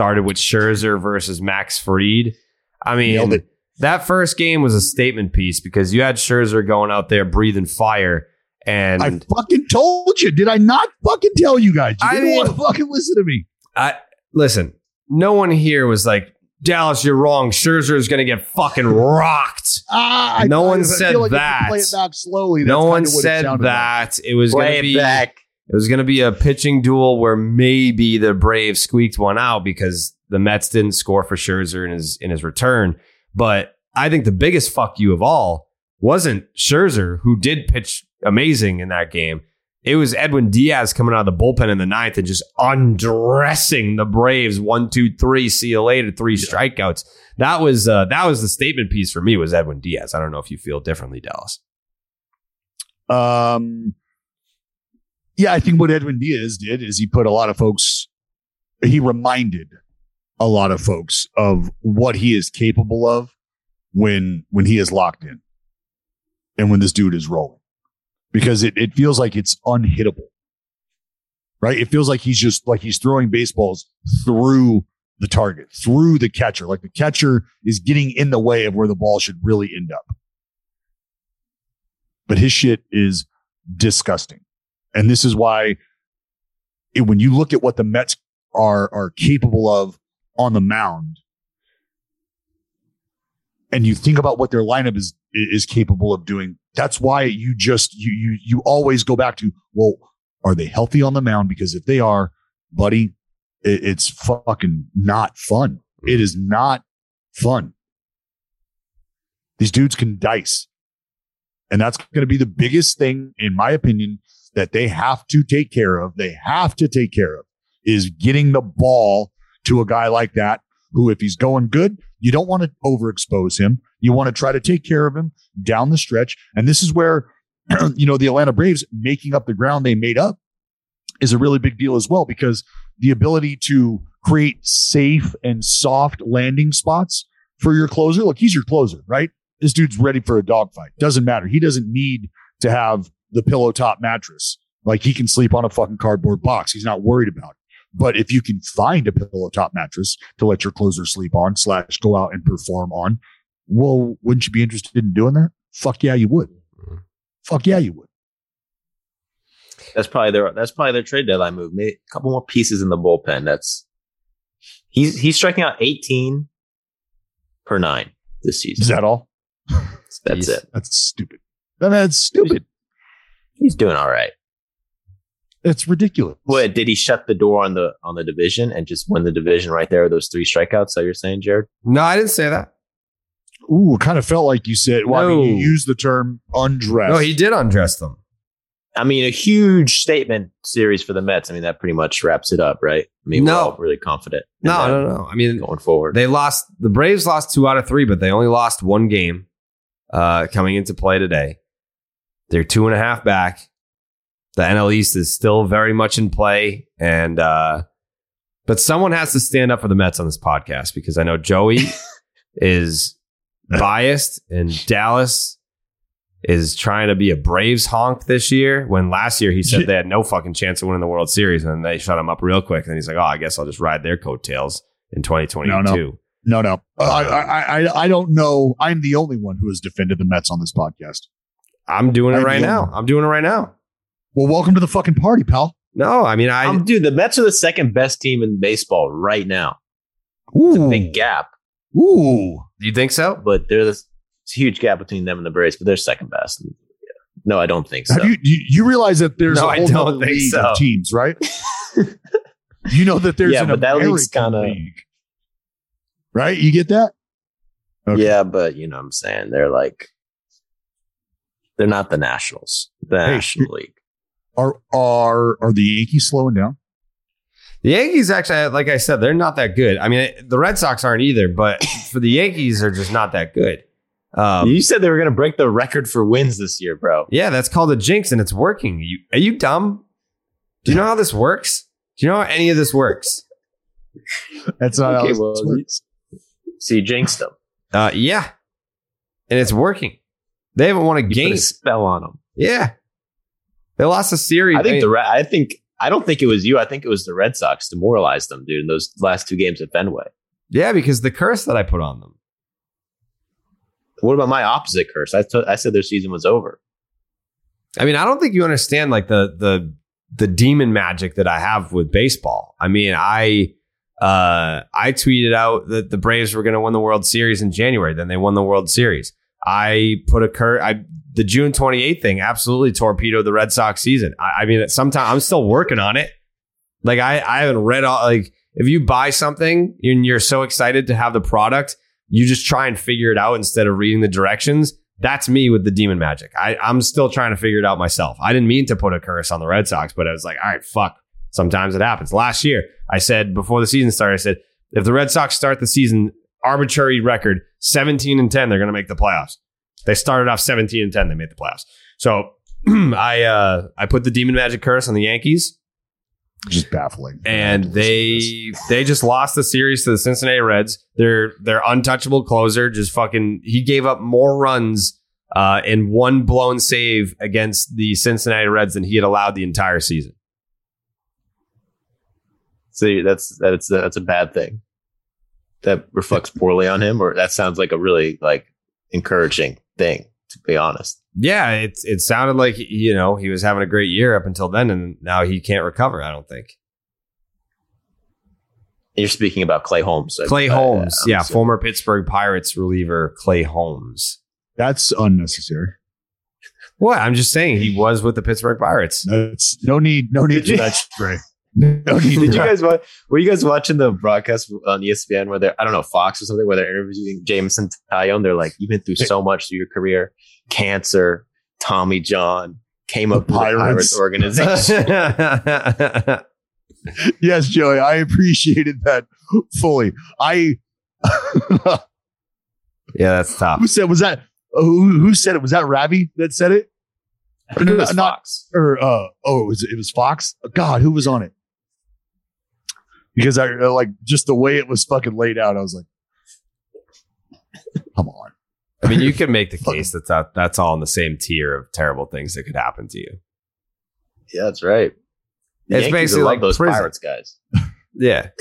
started with Scherzer versus Max Fried. I mean, that first game was a statement piece because you had Scherzer going out there breathing fire. And I fucking told you. Did I not fucking tell you guys? You I didn't mean- want to fucking listen to me. I listen, no one here was like, Dallas, you're wrong. Scherzer is going to get fucking rocked. Ah, I- No one I said feel like if you that. Play it back slowly. no one kinda it said like. that. It was going to be back. It was going to be a pitching duel where maybe the Braves squeaked one out because the Mets didn't score for Scherzer in his in his return. But I think the biggest fuck you of all wasn't Scherzer, who did pitch amazing in that game. It was Edwin Diaz coming out of the bullpen in the ninth and just undressing the Braves. One, two, three. See you later. Three strikeouts. That was uh, that was the statement piece for me. Was Edwin Diaz? I don't know if you feel differently, Dallas. Um, yeah, I think what Edwin Diaz did is he put a lot of folks, he reminded a lot of folks of what he is capable of when when he is locked in and when this dude is rolling. Because it, it feels like it's unhittable. Right? It feels like he's just like he's throwing baseballs through the target, through the catcher. Like the catcher is getting in the way of where the ball should really end up. But his shit is disgusting. And this is why it- when you look at what the Mets are are capable of on the mound, and you think about what their lineup is is capable of doing, that's why you just you you you always go back to well, are they healthy on the mound? Because if they are, buddy, it, it's fucking not fun. It is not fun. These dudes can dice. And that's going to be the biggest thing, in my opinion, that they have to take care of. They have to take care of is getting the ball to a guy like that who, if he's going good, you don't want to overexpose him. You want to try to take care of him down the stretch. And this is where, you know, the Atlanta Braves making up the ground they made up is a really big deal as well, because the ability to create safe and soft landing spots for your closer. Look, he's your closer, right? This dude's ready for a dogfight. Doesn't matter. He doesn't need to have the pillow top mattress. Like he can sleep on a fucking cardboard box. He's not worried about it. But if you can find a pillow top mattress to let your closer sleep on slash go out and perform on, well, wouldn't you be interested in doing that? Fuck yeah, you would. Fuck yeah, you would. That's probably their that's probably their trade deadline move. Maybe a couple more pieces in the bullpen. That's he's he's striking out 18 per nine this season. Is that all? That's Jeez. it. That's stupid. That's stupid. He's doing all right. It's ridiculous. What did he shut the door on the on the division and just win the division right there? Those three strikeouts that you're saying, Jared? No, I didn't say that. Ooh, it kind of felt like you said. Well, I mean, you No. used the term undress. No, he did undress them. I mean, a huge statement series for the Mets. I mean, that pretty much wraps it up, right? I mean, No. we're all really confident. in No, that no, no. I mean, Going forward, they lost. The Braves lost two out of three, but they only lost one game uh, coming into play today. They're two and a half back. The NL East is still very much in play, and uh, but someone has to stand up for the Mets on this podcast because I know Joey is biased, and Dallas is trying to be a Braves honk this year. When last year he said they had no fucking chance of winning the World Series, and they shut him up real quick. And he's like, "Oh, I guess I'll just ride their coattails in 2022." No, no. no, no. Uh, I, I, I, I don't know. I'm the only one who has defended the Mets on this podcast. I'm doing it right now. I'm doing it right now. Well, welcome to the fucking party, pal. No, I mean, I um, dude, the Mets are the second best team in baseball right now. Ooh, Big gap, ooh. you think so? but there's a huge gap between them and the Braves, but they're second best. No, I don't think so. Have you, you you realize that there's No, a I whole don't other think league so. of teams, right? you know that there's Yeah, an but that American league's kinda- league, right? You get that? Okay. Yeah, but you know what I'm saying? They're like they're not the Nationals. The Hey, National League. Are are are the Yankees slowing down? The Yankees actually, like I said, they're not that good. I mean, the Red Sox aren't either, but for the Yankees, they're just not that good. Um, you said they were gonna break the record for wins this year, bro. yeah, that's called a jinx, and it's working. You, are you dumb? Do you know how this works? Do you know how any of this works? That's not how Okay, this well, works. So you jinxed them. Uh, yeah, and it's working. They haven't won a You game. a spell on them. Yeah, they lost a series. I think mean, the Ra- I think I don't think it was you. I think it was the Red Sox demoralized them, dude, in those last two games at Fenway. Yeah, because the curse that I put on them. What about my opposite curse? I t- I said their season was over. I mean, I don't think you understand like the the the demon magic that I have with baseball. I mean, I uh I tweeted out that the Braves were going to win the World Series in January, then they won the World Series. I put a cur I the June 28th thing absolutely torpedoed the Red Sox season. I, I mean, sometimes I'm still working on it. Like I I haven't read all like if you buy something and you're so excited to have the product, you just try and figure it out instead of reading the directions. That's me with the demon magic. I, I'm still trying to figure it out myself. I didn't mean to put a curse on the Red Sox, but I was like, all right, fuck. Sometimes it happens. Last year, I said before the season started, I said, if the Red Sox start the season arbitrary record 17 and 10, they're going to make the playoffs. They started off 17 and 10, they made the playoffs. So I uh, I put the demon magic curse on the Yankees Just baffling. and To listen to they they just lost the series to the Cincinnati Reds. Their their untouchable closer just fucking he gave up more runs uh, in one blown save against the Cincinnati Reds than he had allowed the entire season. See, that's that's that's a bad thing. That reflects poorly on him, or that sounds like a really like encouraging thing. To be honest, Yeah, it it sounded like you know he was having a great year up until then, and now he can't recover. I don't think. you're speaking about Clay Holmes. I- Clay I- Holmes, I'm yeah, assuming. former Pittsburgh Pirates reliever Clay Holmes. That's unnecessary. What I'm just saying, he was with the Pittsburgh Pirates. That's no need. No need Did for you- that spray. No. Did you guys watch? Were you guys watching the broadcast on ESPN where they're I don't know Fox or something where they're interviewing Jameson Taillon? They're like, "You've been through so much through your career: cancer, Tommy John, came up Pirates. Pirates organization." yes, Joey, I appreciated that fully. I yeah, that's tough. who said was that who, who said it? Was that Ravi that said it? Think it was Not- Fox. Or uh oh, it was it was Fox? God, who was on it? Because I uh, like just the way it was fucking laid out, I was like, come on. I mean, you can make the case that, that that's all in the same tier of terrible things that could happen to you. Yeah, that's right. The It's Yankees basically like those prison. Pirates guys. Yeah.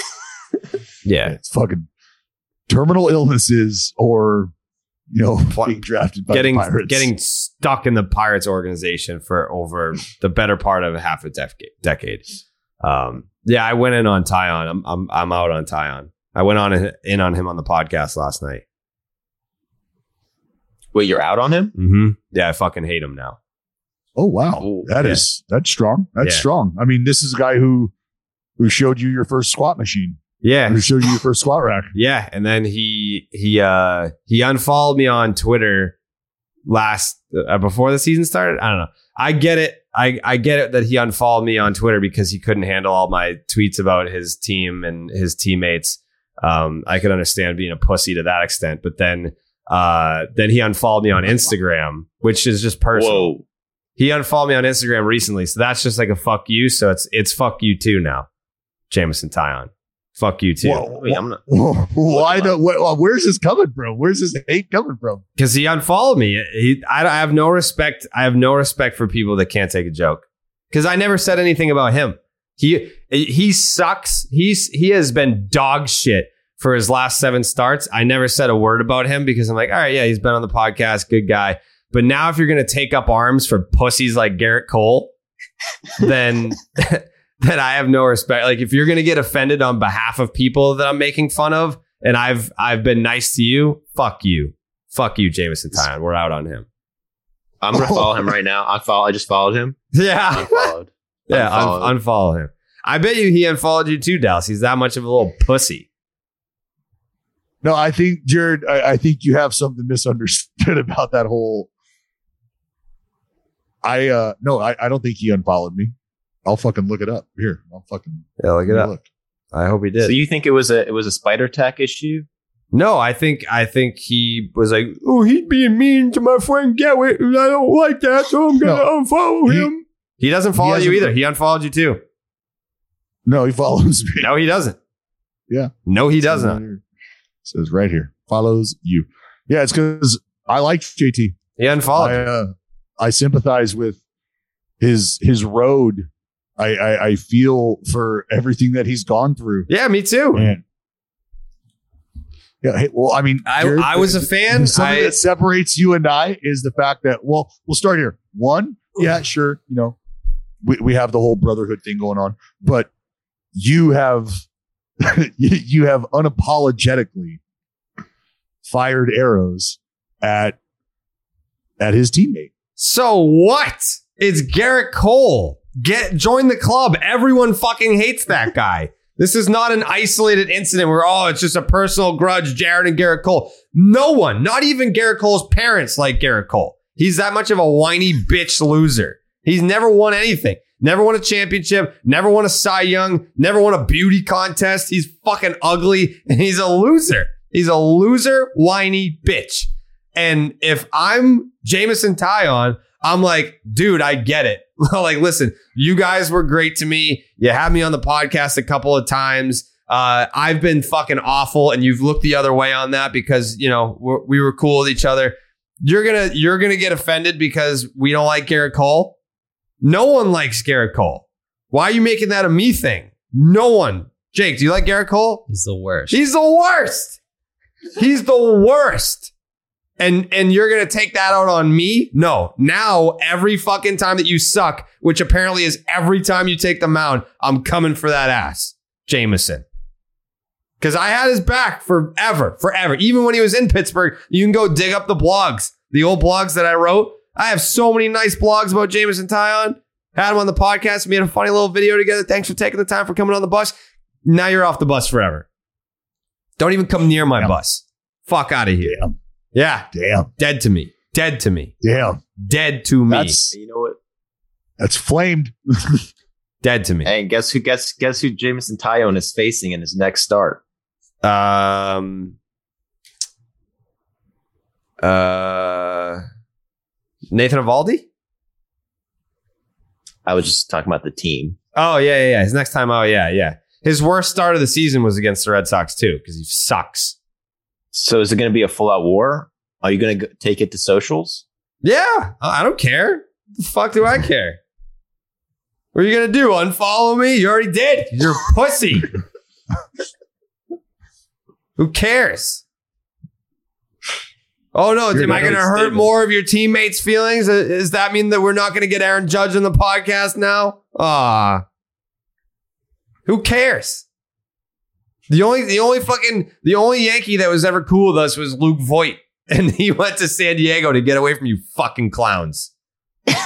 Yeah. It's fucking terminal illnesses or you know being drafted by getting the Pirates. getting stuck in the Pirates organization for over the better part of half a decade. decade. Um, yeah, I went in on Taillon. I'm I'm I'm out on Taillon. I went on in on him on the podcast last night. Wait, you're out on him? Mm-hmm. Yeah, I fucking hate him now. Oh wow, Ooh, that is yeah. that's strong. That's Yeah. strong. I mean, this is a guy who who showed you your first squat machine. Yeah, Who showed you your first squat rack. Yeah, and then he he uh he unfollowed me on Twitter last uh, before the season started. I don't know. I get it. I I get it that he unfollowed me on Twitter because he couldn't handle all my tweets about his team and his teammates. Um, I could understand being a pussy to that extent, but then uh then he unfollowed me on Instagram, which is just personal. Whoa. He unfollowed me on Instagram recently, so that's just like a fuck you. So it's it's fuck you too now, Jameson Taillon. Fuck you too. Whoa, I mean, I'm not. Why the? wh- uh, where's this coming from? Where's this hate coming from? because he unfollowed me. He, I, I have no respect. I have no respect for people that can't take a joke. Because I never said anything about him. He he sucks. He's he has been dog shit for his last seven starts. I never said a word about him because I'm like, all right, yeah, he's been on the podcast, good guy. But now, if you're gonna take up arms for pussies like Gerrit Cole, then then I have no respect. Like if you're gonna get offended on behalf of people that I'm making fun of, and I've I've been nice to you, fuck you. Fuck you, Jameson Taillon. We're out on him. I'm gonna follow him right now. I follow. I just followed him. Yeah. Unfollowed. yeah. Un- Unfollow. unfollow him. I bet you he unfollowed you too, Dallas. He's that much of a little pussy. No, I think Jared. I, I think you have something misunderstood about that whole. I uh no, I, I don't think he unfollowed me. I'll fucking look it up here. I'll fucking Yeah, look it up. look. I hope he did. So you think it was a it was a spider tack issue? no, I think I think he was like, oh, he's being mean to my friend Gerrit, and I don't like that, so I'm gonna No. unfollow He- him. He doesn't follow you either. He unfollowed you too. No, he follows me. No, he doesn't. Yeah. No, he Says doesn't. here. Says right here. Follows you. Yeah, it's because I like JT. He unfollowed I uh, I sympathize with his his road I, I I feel for everything that he's gone through. Yeah, me too. And yeah, hey, well, I mean, I, Jared, I was a fan. something I, that separates you and I is the fact that well, we'll start here. One, yeah, sure, you know, we, we have the whole brotherhood thing going on, but you have you have unapologetically fired arrows at at his teammate. so what? It's Gerrit Cole. Get join the club. Everyone fucking hates that guy. This is not an isolated incident where oh, it's just a personal grudge. Jared and Gerrit Cole. No one, not even Gerrit Cole's parents, like Gerrit Cole. He's that much of a whiny bitch loser. He's never won anything. Never won a championship. Never won a Cy Young. Never won a beauty contest. He's fucking ugly and he's a loser. He's a loser, whiny bitch. And if I'm Jameson Taillon, I'm like, dude, I get it. like, listen, you guys were great to me. You had me on the podcast a couple of times. Uh, I've been fucking awful, and you've looked the other way on that because you know we're, we were cool with each other. You're gonna you're gonna get offended because we don't like Gerrit Cole. No one likes Gerrit Cole. Why are you making that a me thing? No one. Jake, do you like Gerrit Cole? He's the worst. He's the worst. He's the worst. And and you're gonna take that out on me? No. Now every fucking time that you suck, which apparently is every time you take the mound, I'm coming for that ass, Jameson. Because I had his back forever, forever. Even when he was in Pittsburgh, you can go dig up the blogs, the old blogs that I wrote. I have so many nice blogs about Jameson Taillon. Had him on the podcast. We had a funny little video together. Thanks for taking the time for coming on the bus. Now you're off the bus forever. Don't even come near my Damn. bus. Fuck out of here. Damn, Yeah. damn, Dead to me. Dead to me. damn. Dead to me. That's You know what? that's flamed. Dead to me. And guess who? Guess guess who? Jameson Taillon is facing in his next start. Um. Uh. Nathan Eovaldi? I was just talking about the team. Oh yeah, yeah, yeah. His next time. Oh yeah, yeah. His worst start of the season was against the Red Sox too, because he sucks. So is it going to be a full out war? Are you going to take it to socials? Yeah, I don't care. The fuck do I care? What are you gonna do? Unfollow me? You already did. You're a pussy. Who cares? Oh no! You're am I gonna hurt stable. more of your teammates' feelings? Uh, Does that mean that we're not gonna get Aaron Judge on the podcast now? Ah, who cares? The only, the only fucking, the only Yankee that was ever cool with us was Luke Voit, and he went to San Diego to get away from you fucking clowns. it's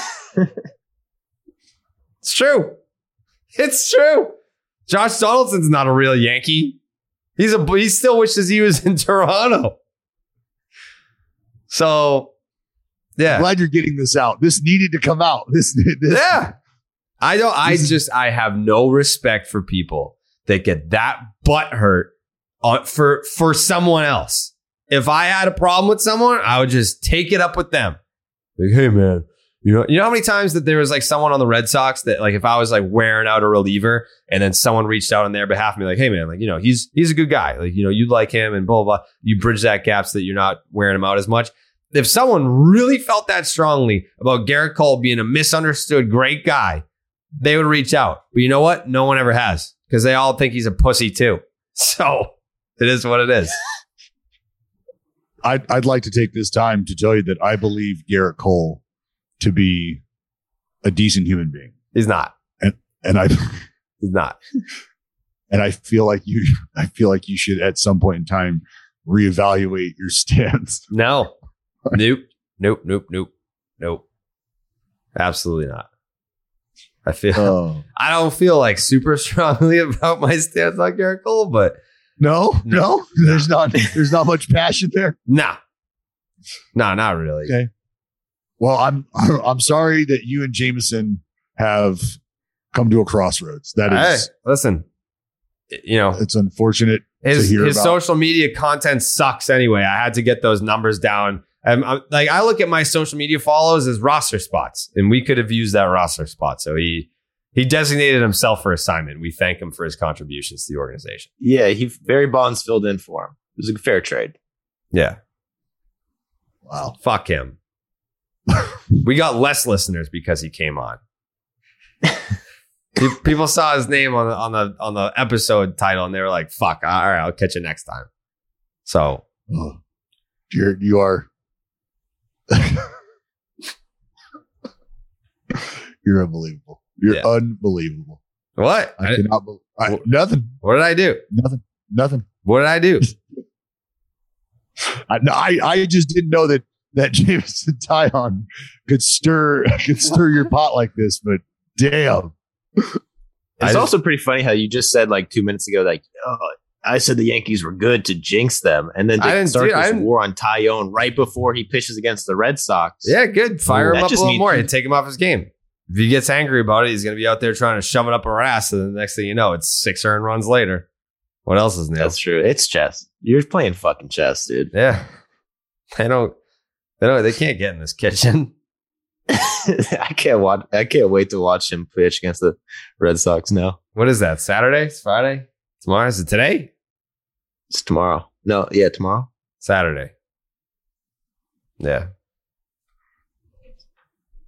true. It's true. Josh Donaldson's not a real Yankee. He's a he still wishes he was in Toronto. So, yeah, Glad you're getting this out. This needed to come out. This, this yeah. I don't. I just I have no respect for people that get that butt hurt on, for for someone else. If I had a problem with someone, I would just take it up with them. Like, hey man, you know, you know how many times that there was like someone on the Red Sox that like if I was like wearing out a reliever and then someone reached out on their behalf and be like, hey man, like you know he's he's a good guy, like you know you like him and blah blah. blah. You bridge that gap so that you're not wearing him out as much. If someone really felt that strongly about Gerrit Cole being a misunderstood great guy, they would reach out. But you know what? No one ever has because they all think he's a pussy too. So it is what it is. I'd, I'd like to take this time to tell you that I believe Gerrit Cole to be a decent human being, He's not. and and I He's not. and I feel like you I feel like you should at some point in time reevaluate your stance. No. nope. Nope. Nope. Nope. Nope. Absolutely not. I feel Oh I don't feel like super strongly about my stance on Gerrit Cole, but no, No. no, there's not there's not much passion there. nah. Nah, not really. Okay. Well, I'm I'm sorry that you and Jameson have come to a crossroads. That Hey, is listen. You know, it's unfortunate. his to hear his about. social media content sucks anyway. I had to get those numbers down. Um, I'm, like I look at my social media follows as roster spots, and we could have used that roster spot. So he he designated himself for assignment. We thank him for his contributions to the organization. Yeah, he Barry Bonds filled in for him. It was a fair trade. Yeah, Wow. fuck him. we got less listeners because he came on. People saw his name on the on the on the episode title and they were like, "Fuck, all right, I'll catch you next time." So Oh, you're you are. you're unbelievable. You're Yeah. unbelievable. what? I I- cannot. bel I, nothing. what did I do? Nothing. Nothing. What did I do? I, no, I I just didn't know that that Jameson Taillon could stir could stir your pot like this. But damn, It's I just- also pretty funny how you just said like two minutes ago, like, oh, I said the Yankees were good to jinx them, and then I they start I this war on Taillon right before he pitches against the Red Sox. Yeah, good. Fire That him up a little means- more. Take him off his game. If he gets angry about it, he's going to be out there trying to shove it up our ass. And the next thing you know, it's six earned runs later. What else is new? that's true. It's chess. You're playing fucking chess, dude. yeah. They don't, they don't, they can't get in this kitchen. I can't watch. I can't wait to watch him pitch against the Red Sox. now. What is that? Saturday? It's Friday? Tomorrow? Is it today? It's tomorrow. No, yeah, tomorrow. Saturday. Yeah.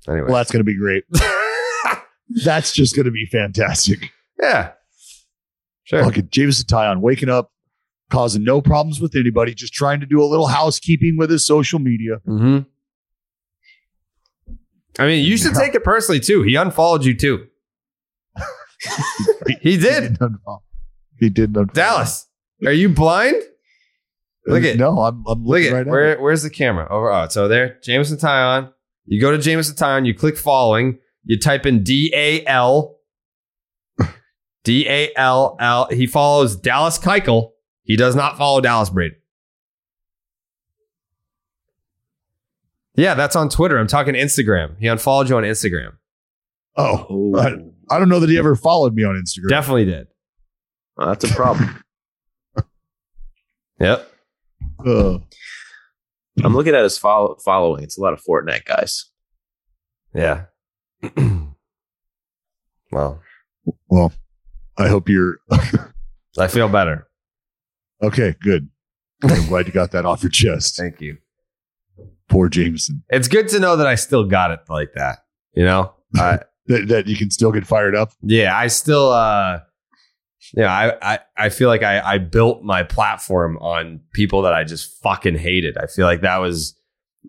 Anyway. well, that's gonna be great. That's just gonna be fantastic. yeah. Sure. Fucking Jameson Taillon waking up, causing no problems with anybody, just trying to do a little housekeeping with his social media. hmm I mean, you should take it personally too. He unfollowed you too. he did. unfollow. He did unfollow. Dallas, are you blind? Look at no, I'm I'm look looking at right at where where's the camera? Over oh, so there, Jameson Taillon. You go to Jameson Taillon, you click following, you type in D A L D A L L. He follows Dallas Keuchel. He does not follow Dallas Braden. Yeah, that's on Twitter. I'm talking Instagram. He unfollowed you on Instagram. Oh, I, I don't know that he ever followed me on Instagram. Definitely did. that's a problem. Yep. Uh, I'm looking at his follow- following. It's a lot of Fortnite guys. Yeah. well, well, I hope you're I feel better. okay. Good. I'm glad you got that off your chest. Thank you. Poor Jameson. It's good to know that I still got it like that. You know? I That that you can still get fired up. yeah, I still uh yeah, I, I, I feel like I, I built my platform on people that I just fucking hated. I feel like that was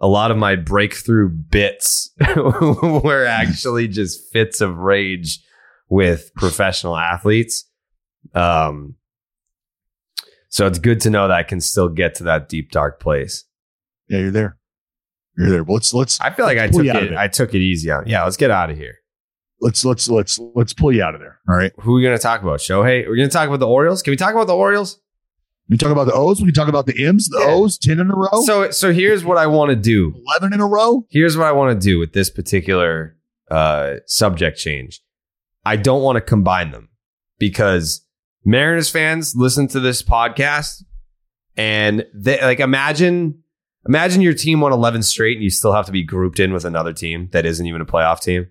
a lot of my breakthrough bits were actually just fits of rage with professional athletes. Um, so it's good to know that I can still get to that deep dark place. Yeah, you're there. You're there. Well, let's let's I feel like I took it, it. I took it easy on. Yeah, let's get out of here. Let's let's let's let's pull you out of there. All right. Who are we going to talk about? Shohei? We're going to talk about the Orioles. Can we talk about the Orioles? We talk about the O's. We talk about the M's. The Yeah. O's ten in a row. So, so here's what I want to do. eleven in a row. Here's what I want to do with this particular uh, subject change. I don't want to combine them because Mariners fans listen to this podcast and they like imagine imagine your team won 11 straight and you still have to be grouped in with another team that isn't even a playoff team.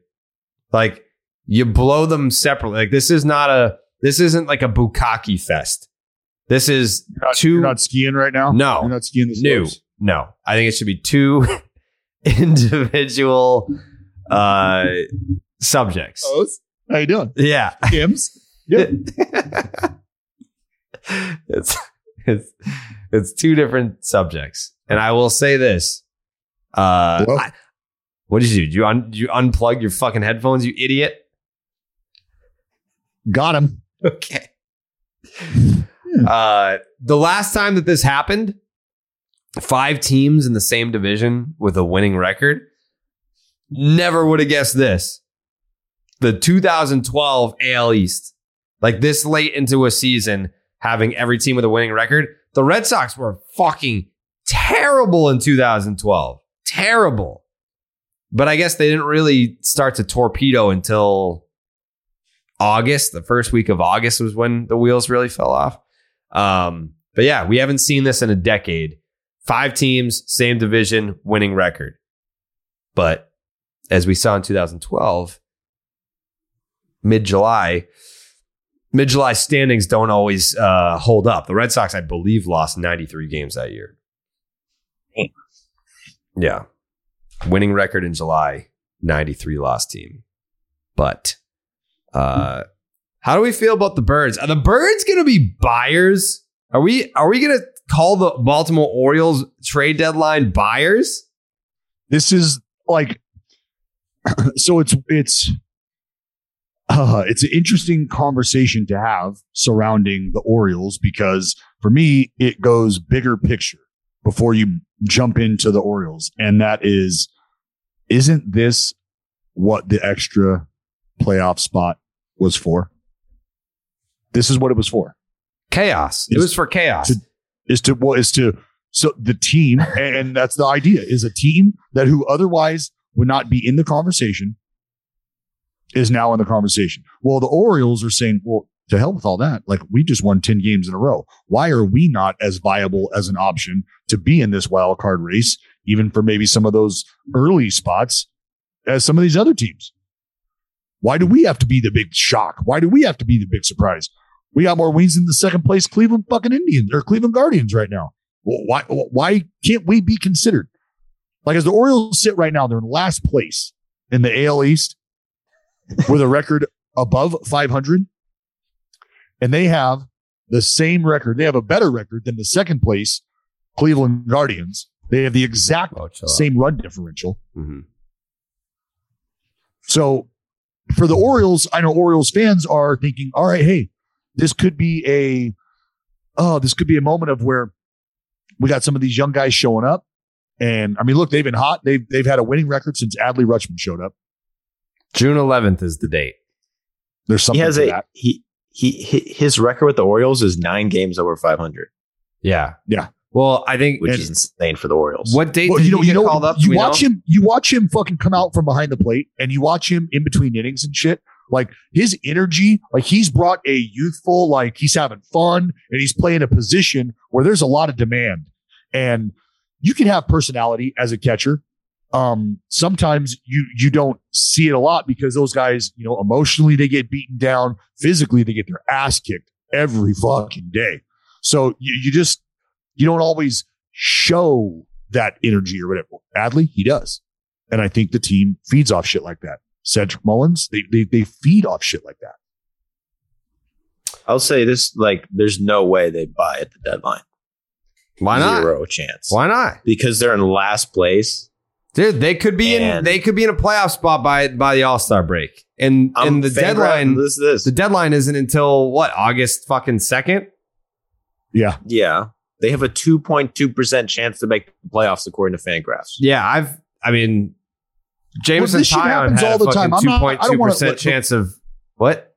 Like you blow them separately. Like this is not a this isn't like a bukkake fest. This is You're not, two you're not skiing right now. No. you're not skiing new. slopes? No, I think it should be two individual uh, subjects. O's. How you doing? Yeah, M's. Yep. it's it's it's two different subjects, and I will say this. Uh, Well- I- what did you do? Did you, un, you unplug your fucking headphones, you idiot? Got him. Okay. Uh, the last time that this happened, five teams in the same division with a winning record. Never would have guessed this. The 2012 AL East, like this late into a season, having every team with a winning record. The Red Sox were fucking terrible in 2012. Terrible. But I guess they didn't really start to torpedo until August. The first week of August was when the wheels really fell off. Um, but yeah, we haven't seen this in a decade. Five teams, same division, winning record. But as we saw in 2012, mid July, mid July standings don't always uh, hold up. The Red Sox, I believe, lost 93 games that year. Yeah. Winning record in July, 93 lost team. But Uh, how do we feel about the birds? Are the birds going to be buyers? Are we are we going to call the Baltimore Orioles trade deadline buyers? This is like so it's it's uh, it's an interesting conversation to have surrounding the Orioles because for me it goes bigger picture before you jump into the Orioles and that is isn't this what the extra playoff spot was for? This is what it was for. Chaos. It was for chaos. to- Is to well is to so the team and that's the idea is a team that who otherwise would not be in the conversation is now in the conversation. Well, the Orioles are saying, well, to hell with all that. Like we just won 10 games in a row. Why are we not as viable as an option to be in this wild card race, even for maybe some of those early spots as some of these other teams? Why do we have to be the big shock? Why do we have to be the big surprise? We got more wins than the second place Cleveland fucking Indians or Cleveland Guardians right now. Why why can't we be considered? Like as the Orioles sit right now, they're in last place in the AL East with a record above 500, and they have the same record. They have a better record than the second place Cleveland Guardians. They have the exact Oh, same run differential. Mhm. So for the Orioles, I know Orioles fans are thinking, all right, hey, this could be a oh, this could be a moment of where we got some of these young guys showing up. And I mean, look, they've been hot. They've they've had a winning record since Adley Rutschman showed up. June 11th is the date. There's something he has to a that. he, he he his record with the Orioles is nine games over 500, Yeah. Yeah. Well, I think which is insane for the Orioles. what date Well, did you know, he you get know, called up? You watch know? him, you watch him fucking come out from behind the plate, and you watch him in between innings and shit. Like his energy, like he's brought a youthful, like he's having fun, and he's playing a position where there's a lot of demand, and you can have personality as a catcher. Um, sometimes you you don't see it a lot because those guys, you know, emotionally they get beaten down, physically they get their ass kicked every fucking day. So you, you just you don't always show that energy or whatever. Adley, he does. And I think the team feeds off shit like that. Cedric Mullins, they, they, they feed off shit like that. I'll say this: like, there's no way they buy at the deadline. Why not? Zero chance. Why not? Because they're in last place. Dude, they could be in they could be in a playoff spot by by the All-Star break. And I'm and the deadline This, this. the deadline isn't until what? August fucking 2nd? Yeah. yeah, they have a 2.2 percent chance to make the playoffs according to Fangraphs. Yeah, I've I mean Jameson this shit Taillon happens had all a the fucking time. I'm not- I don't wanna 2.2% chance of what?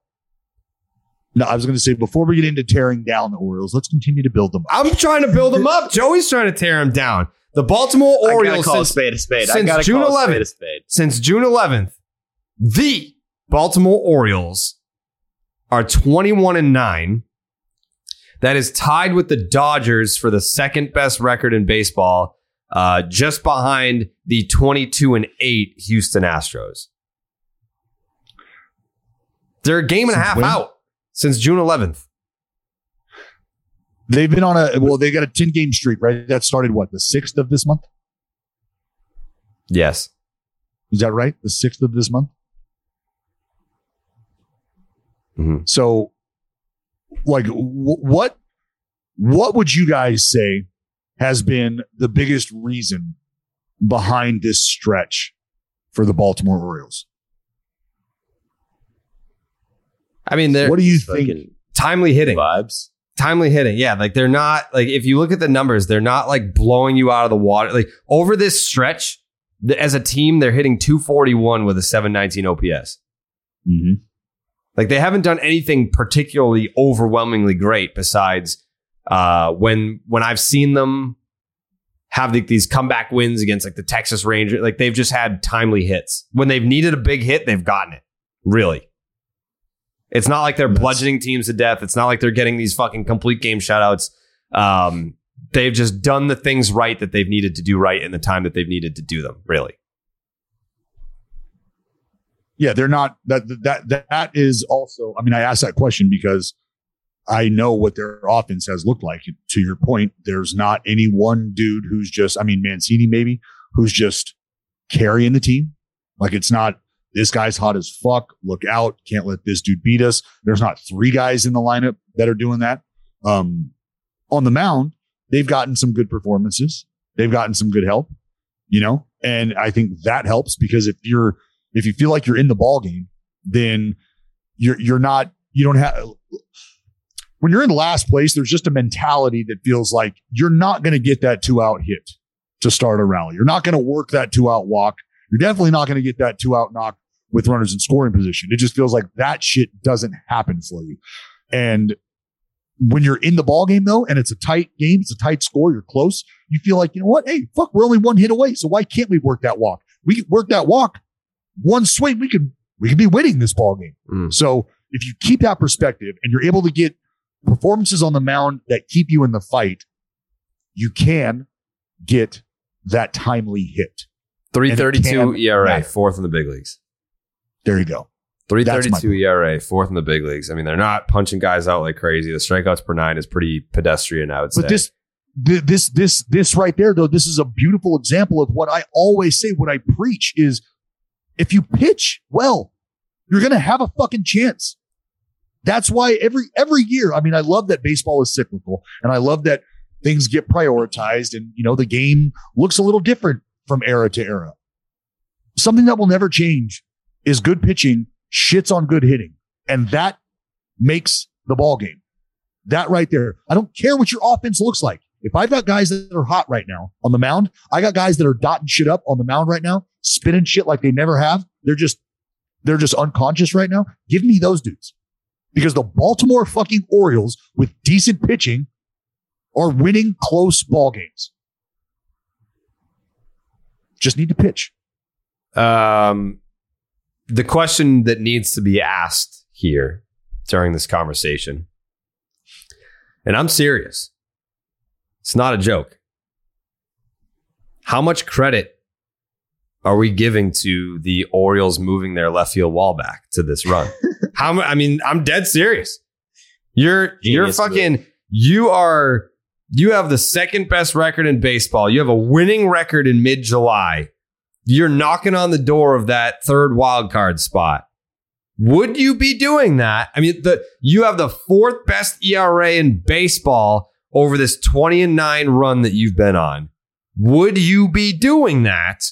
No, I was going to say before we get into tearing down the Orioles, let's continue to build them up. I'm trying to build them up. Joey's trying to tear him down. The Baltimore Orioles call a spade a spade. I since June call a 11th. spade a spade. since June 11th, the Baltimore Orioles are 21 and 9. That is tied with the Dodgers for the second best record in baseball, uh, just behind the 22 and 8 Houston Astros. They're a game and a half when? out since June 11th. They've been on a, well, they got a 10 game streak, right? That started what, the 6th of this month? Yes. Is that right? The 6th of this month? Mhm. So, like, w- what, what would you guys say has been the biggest reason behind this stretch for the Baltimore Orioles? I mean, they're What do you Fucking think? timely hitting. vibes? Timely hitting. Yeah, like they're not like if you look at the numbers, they're not like blowing you out of the water. Like over this stretch, as a team, they're hitting 241 with a 719 OPS. Mhm. Like they haven't done anything particularly overwhelmingly great besides uh, when when I've seen them have the, these comeback wins against like the Texas Rangers. Like they've just had timely hits. When they've needed a big hit, they've gotten it. Really. It's not like they're That's- bludgeoning teams to death. It's not like they're getting these fucking complete game shutouts. Um, they've just done the things right that they've needed to do right in the time that they've needed to do them. Really. Yeah, they're not that that that is also. I mean, I asked that question because I know what their offense has looked like. To your point, there's not any one dude who's just. I mean, Mancini maybe who's just carrying the team. Like it's not this guy's hot as fuck. Look out. Can't let this dude beat us. There's not three guys in the lineup that are doing that. Um, on the mound, they've gotten some good performances. They've gotten some good help, you know, and I think that helps because if you're, if you feel like you're in the ball game, then you're, you're not, you don't have, when you're in last place, there's just a mentality that feels like you're not going to get that two out hit to start a rally. You're not going to work that two out walk. You're definitely not going to get that two out knock with runners in scoring position. It just feels like that shit doesn't happen for you. And when you're in the ball game though, and it's a tight game, it's a tight score, you're close. You feel like, you know what? Hey, fuck, we're only one hit away. So why can't we work that walk? We could work that walk one swing. We could, we could be winning this ball game. Mm. So if you keep that perspective and you're able to get performances on the mound that keep you in the fight, you can get that timely hit. Three thirty two can ERA, matter. fourth in the big leagues. There you go. Three That's thirty ERA, fourth in the big leagues. I mean, they're not punching guys out like crazy. The strikeouts per nine is pretty pedestrian, I would say. But this, this, this, this right there, though, this is a beautiful example of what I always say, what I preach is if you pitch well, you're going to have a fucking chance. That's why every, every year, I mean, I love that baseball is cyclical and I love that things get prioritized and, you know, the game looks a little different from era to era. Something that will never change is good pitching shits on good hitting. And that makes the ball game. That right there. I don't care what your offense looks like. If I've got guys that are hot right now on the mound, I got guys that are dotting shit up on the mound right now, spinning shit like they never have. They're just, they're just unconscious right now. Give me those dudes because the Baltimore fucking Orioles with decent pitching are winning close ball games. Just need to pitch. Um, the question that needs to be asked here during this conversation, and I'm serious, it's not a joke. How much credit are we giving to the Orioles moving their left field wall back to this run? How I mean, I'm dead serious. You're you're Genius fucking you are you have the second best record in baseball. You have a winning record in mid July. You're knocking on the door of that third wild card spot. Would you be doing that? I mean, the you have the fourth best ERA in baseball over this 20 and 9 run that you've been on. Would you be doing that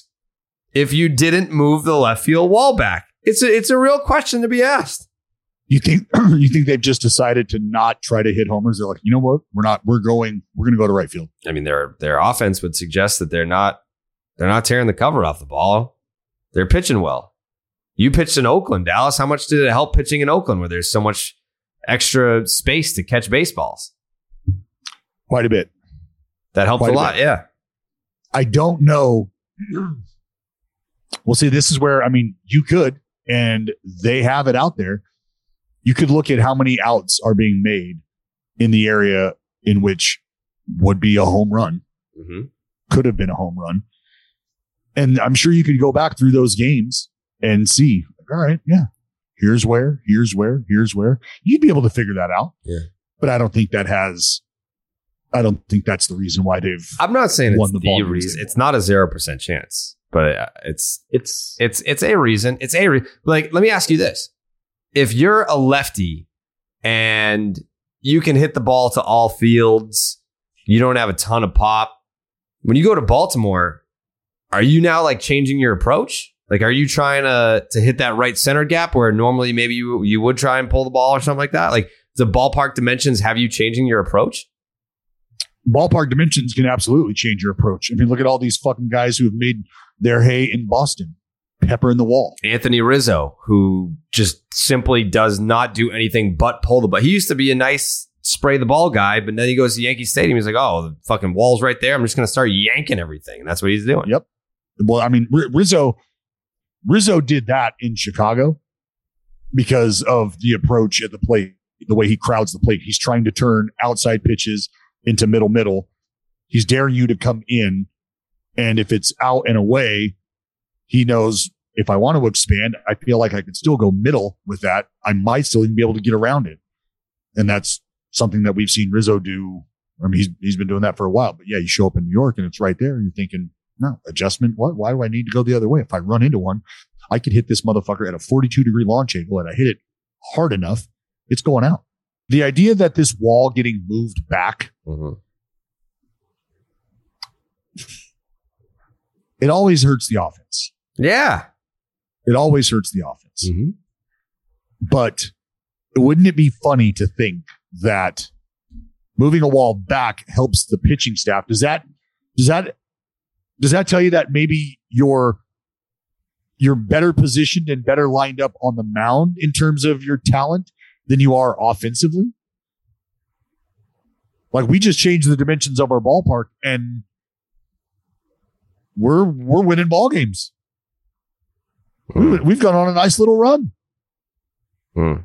if you didn't move the left field wall back? It's a, it's a real question to be asked. You think you think they've just decided to not try to hit homers? They're like, you know what? We're not. We're going. We're going to go to right field. I mean, their their offense would suggest that they're not they're not tearing the cover off the ball. They're pitching well. You pitched in Oakland, Dallas. How much did it help pitching in Oakland where there's so much extra space to catch baseballs? Quite a bit. That helped Quite a lot. bit. Yeah. I don't know. Well, see, this is where I mean, you could, and they have it out there. You could look at how many outs are being made in the area in which would be a home run, hmm could have been a home run. And I'm sure you could go back through those games and see, all right, yeah, here's where, here's where, here's where. You'd be able to figure that out. Yeah. But I don't think that has, I don't think that's the reason why they've. I'm not saying it's the the, reason. It's not a zero percent chance, but uh, it's It's it's it's a reason. It's a re- like. Let me ask you this: If you're a lefty and you can hit the ball to all fields, you don't have a ton of pop. When you go to Baltimore, are you now like changing your approach? Like, are you trying to to hit that right center gap where normally maybe you you would try and pull the ball or something like that? Like, the ballpark dimensions have you changing your approach? ballpark dimensions can absolutely change your approach. I mean, look at all these fucking guys who have made their hay in Boston, pepper in the wall. Anthony Rizzo, who just simply does not do anything but pull the ball. He used to be a nice spray the ball guy, but then he goes to Yankee Stadium. He's like, oh, the fucking wall's right there. I'm just going to start yanking everything. And that's what he's doing. Yep. Well, I mean, R- Rizzo, Rizzo did that in Chicago because of the approach at the plate, the way he crowds the plate. He's trying to turn outside pitches into middle middle. He's daring you to come in, and if it's out and away, he knows if I want to expand, I feel like I could still go middle with that. I might still even be able to get around it, and that's something that we've seen Rizzo do. I mean, he's he's been doing that for a while. But yeah, you show up in New York and it's right there, and you're thinking, no adjustment. What? Why do I need to go the other way? If I run into one, I could hit this motherfucker at a 42 degree launch angle and I hit it hard enough, it's going out. The idea that this wall getting moved back, Mhm. it always hurts the offense. Yeah. It always hurts the offense. Mhm. But wouldn't it be funny to think that moving a wall back helps the pitching staff? Does that does that does that tell you that maybe you're you're better positioned and better lined up on the mound in terms of your talent than you are offensively? Like we just changed the dimensions of our ballpark and we're we're winning ball games. We- We've gone on a nice little run. Mm.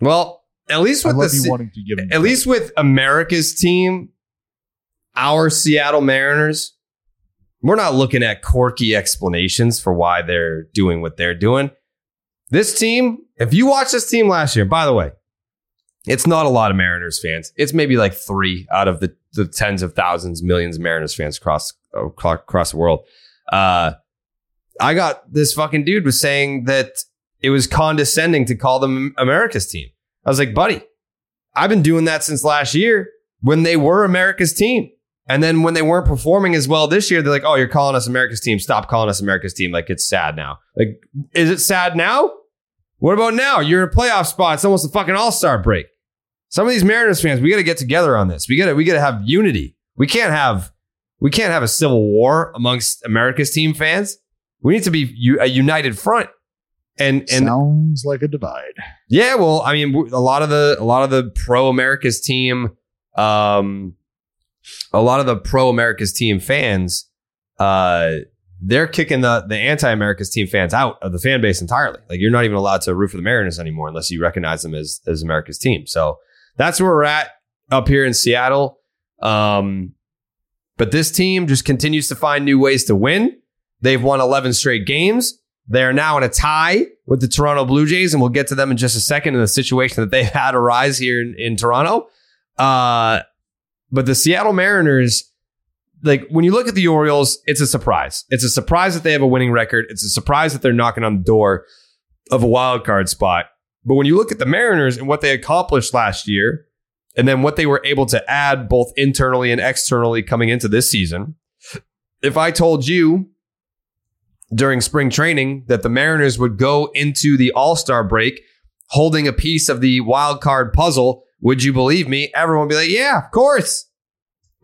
Well, at least with the you Se- wanting to give at least with America's team, our Seattle Mariners, we're not looking at quirky explanations for why they're doing what they're doing. This team, if you watch this team last year, by the way, it's not a lot of Mariners fans. It's maybe like three out of the, the tens of thousands, millions of Mariners fans across across the world. Uh, I got this fucking dude was saying that it was condescending to call them America's team. I was like, buddy, I've been doing that since last year when they were America's team. And then when they weren't performing as well this year, they're like, oh, you're calling us America's team. Stop calling us America's team. Like, it's sad now. Like, is it sad now? What about now? You're in a playoff spot. It's almost a fucking all star break. Some of these Mariners fans, we got to get together on this. We got to, we got to have unity. We can't have, we can't have a civil war amongst America's team fans. We need to be u- a united front. And, and Sounds like a divide. yeah, well, I mean, a lot of the a lot of the pro America's team, um, a lot of the pro America's team fans, uh, they're kicking the the anti America's team fans out of the fan base entirely. Like you're not even allowed to root for the Mariners anymore unless you recognize them as as America's team. So that's where we're at up here in Seattle. Um, but this team just continues to find new ways to win. They've won 11 straight games. They are now in a tie with the Toronto Blue Jays, and we'll get to them in just a second in the situation that they've had arise here in, in Toronto. Uh, but the Seattle Mariners, like when you look at the Orioles, it's a surprise. It's a surprise that they have a winning record. It's a surprise that they're knocking on the door of a wild card spot. But when you look at the Mariners and what they accomplished last year, and then what they were able to add both internally and externally coming into this season, if I told you during spring training that the Mariners would go into the All Star break holding a piece of the wild card puzzle, would you believe me? Everyone would be like, yeah, of course.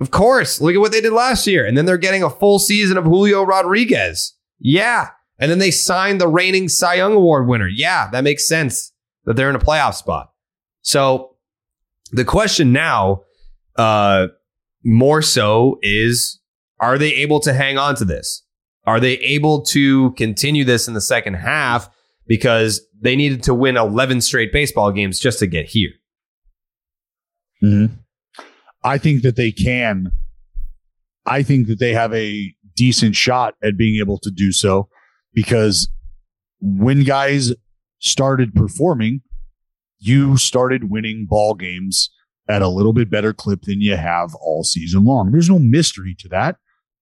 Of course. Look at what they did last year. And then they're getting a full season of Julio Rodriguez. Yeah. And then they signed the reigning Cy Young Award winner. Yeah, that makes sense that they're in a playoff spot. So the question now, uh, more so is are they able to hang on to this? Are they able to continue this in the second half because they needed to win 11 straight baseball games just to get here? Mm-hmm. I think that they can. I think that they have a decent shot at being able to do so because when guys started performing, you started winning ball games at a little bit better clip than you have all season long. There's no mystery to that.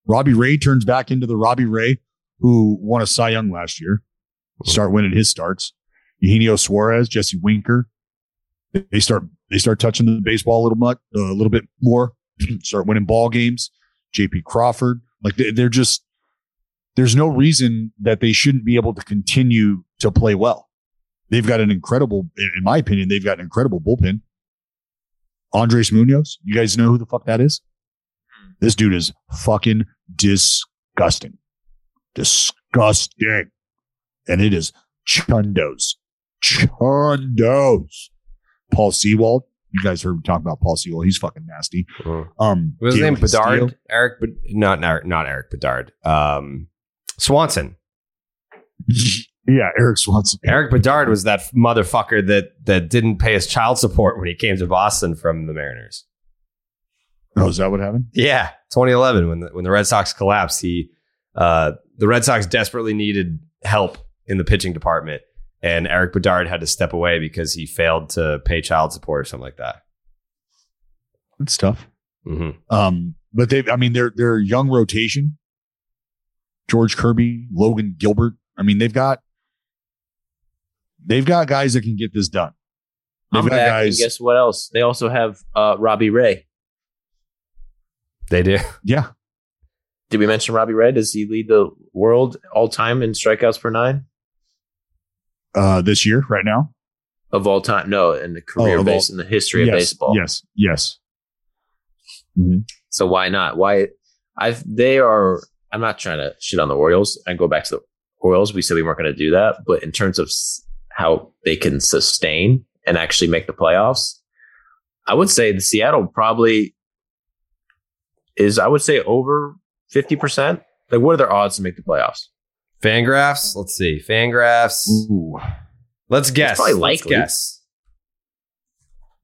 Robbie Ray turns back into the Robbie Ray who won a Cy Young last year. Start winning his starts. Eugenio Suarez, Jesse Winker. They start they start touching the baseball a little much, uh, a little bit more. start winning ball games. J.P. Crawford, like they, they're just there's no reason that they shouldn't be able to continue to play well. They've got an incredible, in my opinion, they've got an incredible bullpen. Andres Munoz, you guys know who the fuck that is? This dude is fucking disgusting. Disgusting. And it is chundos. Chundos. Paul Sewald. You guys heard me talk about Paul Sewald. He's fucking nasty. Um, What was his name? Bedard? Castillo. Eric, Bed- not, not, not Erik Bedard. Um, Swanson. Yeah, Erik Swanson. Erik Bedard was that motherfucker that that didn't pay his child support when he came to Boston from the Mariners. Oh, is that what happened? Yeah, 2011 when the, when the Red Sox collapsed, he uh, the Red Sox desperately needed help in the pitching department, and Erik Bedard had to step away because he failed to pay child support or something like that. It's tough. hmm Um, but they, I mean, their their young rotation, George Kirby, Logan Gilbert, I mean, they've got they've got guys that can get this done. They've I'm got back, guys. and guess what else? They also have uh, Robbie Ray. They do. yeah, Did we mention Robbie Ray? Does he lead the world all time in strikeouts per nine uh, this year, right now. of all time? No, in the career Oh, base all- in the history yes, of baseball. Yes, yes. Mhm. So why not? Why? I they are. I'm not trying to shit on the Orioles and go back to the Orioles. We said we weren't going to do that, but in terms of how they can sustain and actually make the playoffs, I would say the Seattle probably is. I would say over fifty percent. Like, what are their odds to make the playoffs? Fangraphs. Let's see. Fangraphs. Ooh. Let's guess. probably Let's likely. guess.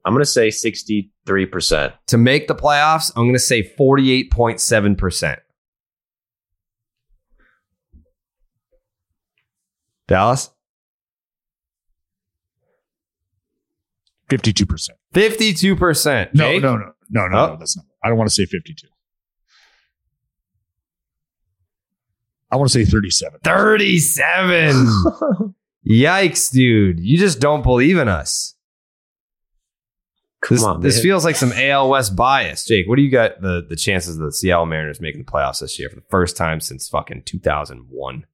I'm going to say sixty-three percent. To make the playoffs, I'm going to say 48.7%. Dallas? Fifty-two percent. 52%. No, Jake? no, no, no, no, Oh. no. That's not. I don't want to say fifty-two. I want to say thirty-seven. 37. Yikes, dude. You just don't believe in us. Come This, on, this man. feels like some AL West bias. Jake, what do you got the, the chances of the Seattle Mariners making the playoffs this year for the first time since fucking 2001?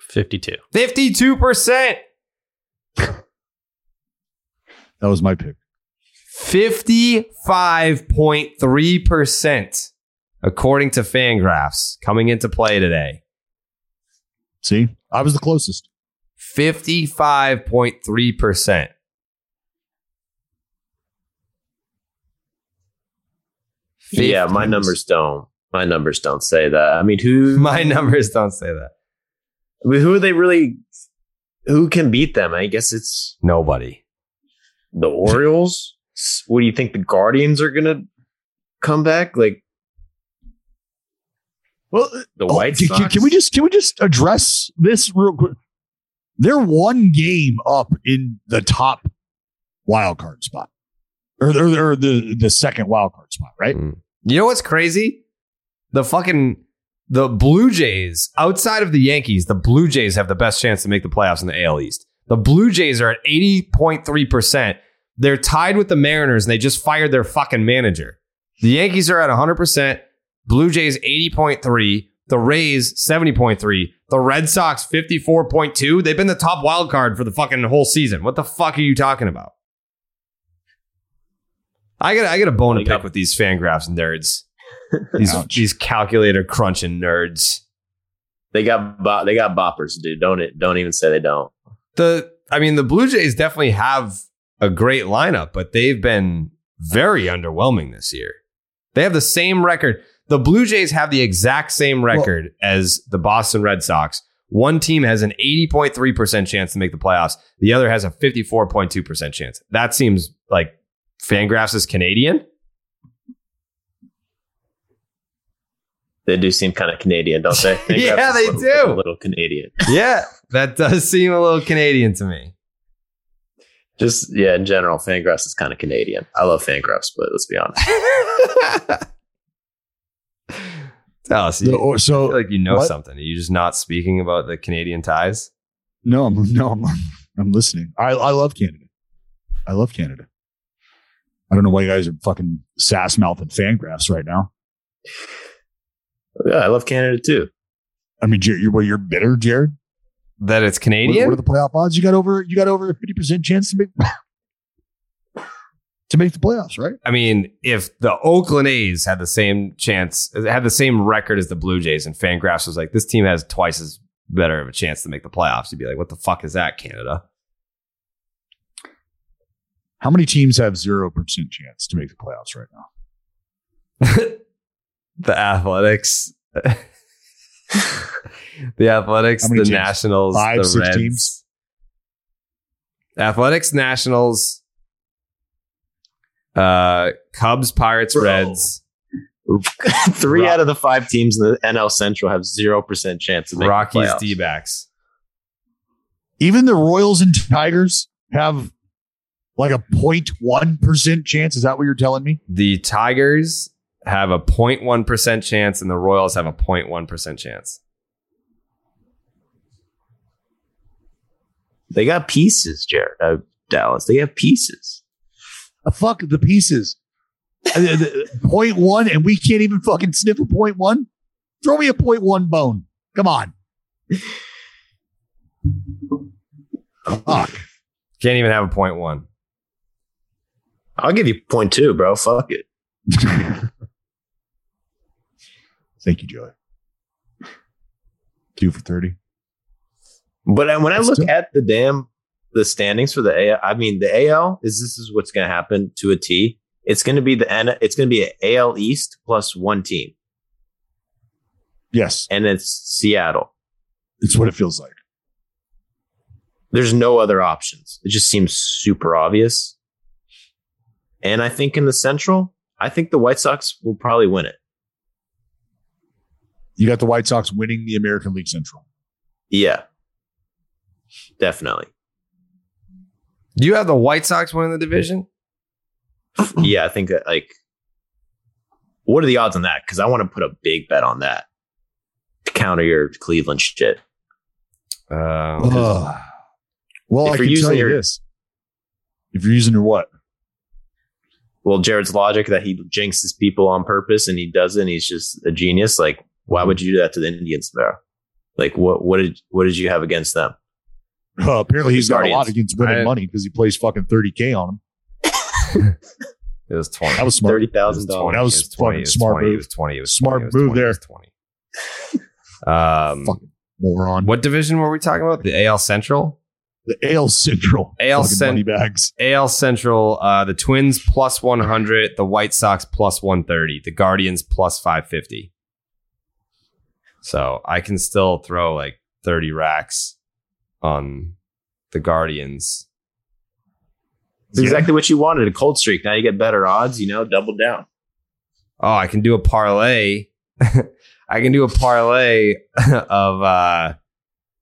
52. 52%. That was my pick. 55.3%, according to Fangraphs, coming into play today. See, I was the closest. 55.3%. yeah, my numbers don't. My numbers don't say that. I mean, who? My numbers don't say that. I mean, who are they really? Who can beat them? I guess it's Nobody. the Orioles. What do you think? The Guardians are gonna come back? Like Well, the oh, White can, Sox? can- can we just can we just address this real quick? They're one game up in the top wild card spot, or, or, or the the second wild card spot, right? Mm. You know what's crazy? The fucking the Blue Jays, outside of the Yankees, the Blue Jays have the best chance to make the playoffs in the AL East. The Blue Jays are at 80.3%. They're tied with the Mariners and they just fired their fucking manager. The Yankees are at 100%, Blue Jays 80.3, the Rays 70.3, the Red Sox 54.2. They've been the top wild card for the fucking whole season. What the fuck are you talking about? I got I got a bone to pick with these FanGraphs nerds. These these calculator crunching nerds. They got bo- they got boppers, dude. Don't it? Don't even say they don't. The I mean the Blue Jays definitely have a great lineup, but they've been very underwhelming this year. They have the same record. The Blue Jays have the exact same record as the Boston Red Sox. One team has an 80.3% chance to make the playoffs. The other has a 54.2% chance. That seems like Fangraphs is Canadian. They do seem kind of Canadian, don't they? Yeah, they a little- do. A little Canadian. Yeah, that does seem a little Canadian to me. Just yeah, in general, Fangraphs is kind of Canadian. I love Fangraphs, but let's be honest. Oh, Tell us, you or- so feel like you know what? something. Are you just not speaking about the Canadian ties? No, I'm, no, I'm, I'm listening. I, I love Canada. I love Canada. I don't know why you guys are fucking sass mouthing FanGraphs right now. yeah, I love Canada too. I mean, Jared, you're, well, you're bitter, Jared. That it's What, Canadian? what are the playoff odds? You got over you got over a fifty percent chance to make to make the playoffs, right? I mean, if the Oakland A's had the same chance, had the same record as the Blue Jays, and Fangraphs was like, this team has twice as better of a chance to make the playoffs, you'd be like, what the fuck is that, Canada? How many teams have zero percent chance to make the playoffs right now? the Athletics. the Athletics, the teams? Nationals, Five, the six Reds. teams? Athletics, Nationals, uh, Cubs, Pirates, Bro. Reds, Three Rock- out of the five teams in the NL Central have zero percent chance of making Rockies, the. D backs. Even the Royals and Tigers have like a 0.1 percent chance. Is that what you're telling me? The Tigers have a 0.1% chance, and the Royals have a 0.1% chance. They got pieces, Jared. Uh, Dallas. They have pieces. Fuck the pieces. The- the- point one, and we can't even fucking sniff a point one. Throw me a point one bone. Come on. Fuck. Can't even have a point one. I'll give you point two, bro. Fuck it. Thank you, Joey. Two for thirty. But when I look still- at the damn the standings for the AL, I mean the AL is this is what's going to happen to a T. It's going to be the N. It's going to be an AL East plus one team, Yes, and it's Seattle. it's what it feels like. There's no other options. It just seems super obvious. And I think in the Central, I think the White Sox will probably win it. You got the White Sox winning the American League Central. Yeah, definitely. Do you have the White Sox winning the division? yeah, I think that like, what are the odds on that? Because I want to put a big bet on that to counter your Cleveland shit. Um, Ugh. Well, If I you're can using tell you your- this: if you're using your what? Well, Jared's logic that he jinxes people on purpose and he doesn't. He's just a genius. Like, why would you do that to the Indians, bro? Like, what what did what did you have against them? Uh, apparently, he's got a lot Guardians. against winning I- money because he plays fucking thirty k on him. it was twenty. That was smart. Thirty It was thousand 20. dollars. That was It 20. fucking was smart 20. It move. was twenty. It was Smart 20. It was move 20. There. was Twenty. Um, Fuck. Moron. what division were we talking about? The AL Central. The AL Central. AL Central. Bags. AL Central. Uh, the Twins plus one hundred. The White Sox plus one thirty. The Guardians plus five fifty. So I can still throw like thirty racks on the Guardians. It's exactly what you wanted. A cold streak. Now you get better odds. You know, double down. Oh, I can do a parlay. I can do a parlay of uh,